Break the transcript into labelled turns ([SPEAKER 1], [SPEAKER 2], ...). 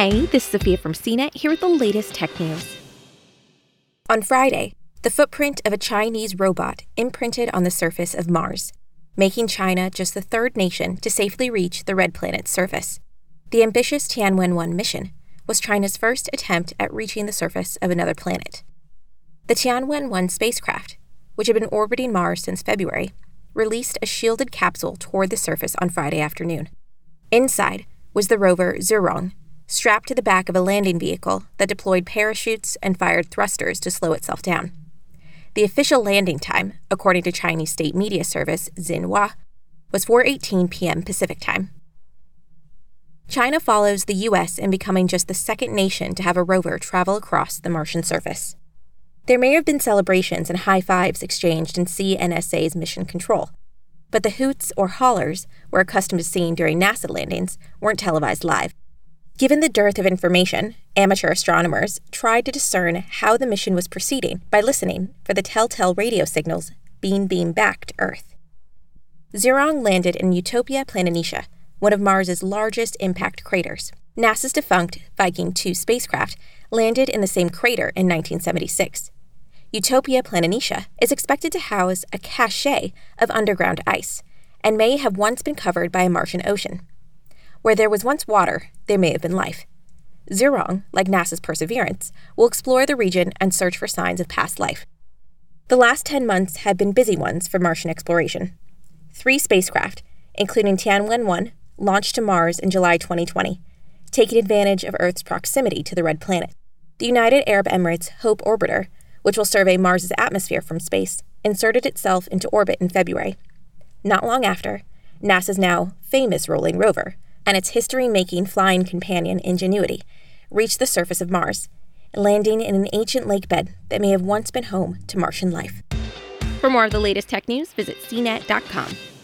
[SPEAKER 1] Hey, this is Sophia from CNET here with the latest tech news.
[SPEAKER 2] On Friday, the footprint of a Chinese robot imprinted on the surface of Mars, making China just the third nation to safely reach the red planet's surface. The ambitious Tianwen 1 mission was China's first attempt at reaching the surface of another planet. The Tianwen 1 spacecraft, which had been orbiting Mars since February, released a shielded capsule toward the surface on Friday afternoon. Inside was the rover Zhurong, strapped to the back of a landing vehicle that deployed parachutes and fired thrusters to slow itself down. The official landing time, according to Chinese state media service Xinhua, was 4:18 p.m. Pacific time. China follows the US in becoming just the second nation to have a rover travel across the Martian surface. There may have been celebrations and high fives exchanged in CNSA's mission control, but the hoots or hollers we're accustomed to seeing during NASA landings weren't televised live. Given the dearth of information, amateur astronomers tried to discern how the mission was proceeding by listening for the telltale radio signals being beamed back to Earth. Zhurong landed in Utopia Planitia, one of Mars's largest impact craters. NASA's defunct Viking 2 spacecraft landed in the same crater in 1976. Utopia Planitia is expected to house a cache of underground ice and may have once been covered by a Martian ocean. Where there was once water, there may have been life. Zhurong, like NASA's Perseverance, will explore the region and search for signs of past life. The last 10 months have been busy ones for Martian exploration. Three spacecraft, including Tianwen 1, launched to Mars in July 2020, taking advantage of Earth's proximity to the red planet. The United Arab Emirates Hope Orbiter, which will survey Mars's atmosphere from space, inserted itself into orbit in February. Not long after, NASA's now famous rolling rover, and its history making flying companion Ingenuity reached the surface of Mars, landing in an ancient lake bed that may have once been home to Martian life.
[SPEAKER 1] For more of the latest tech news, visit cnet.com.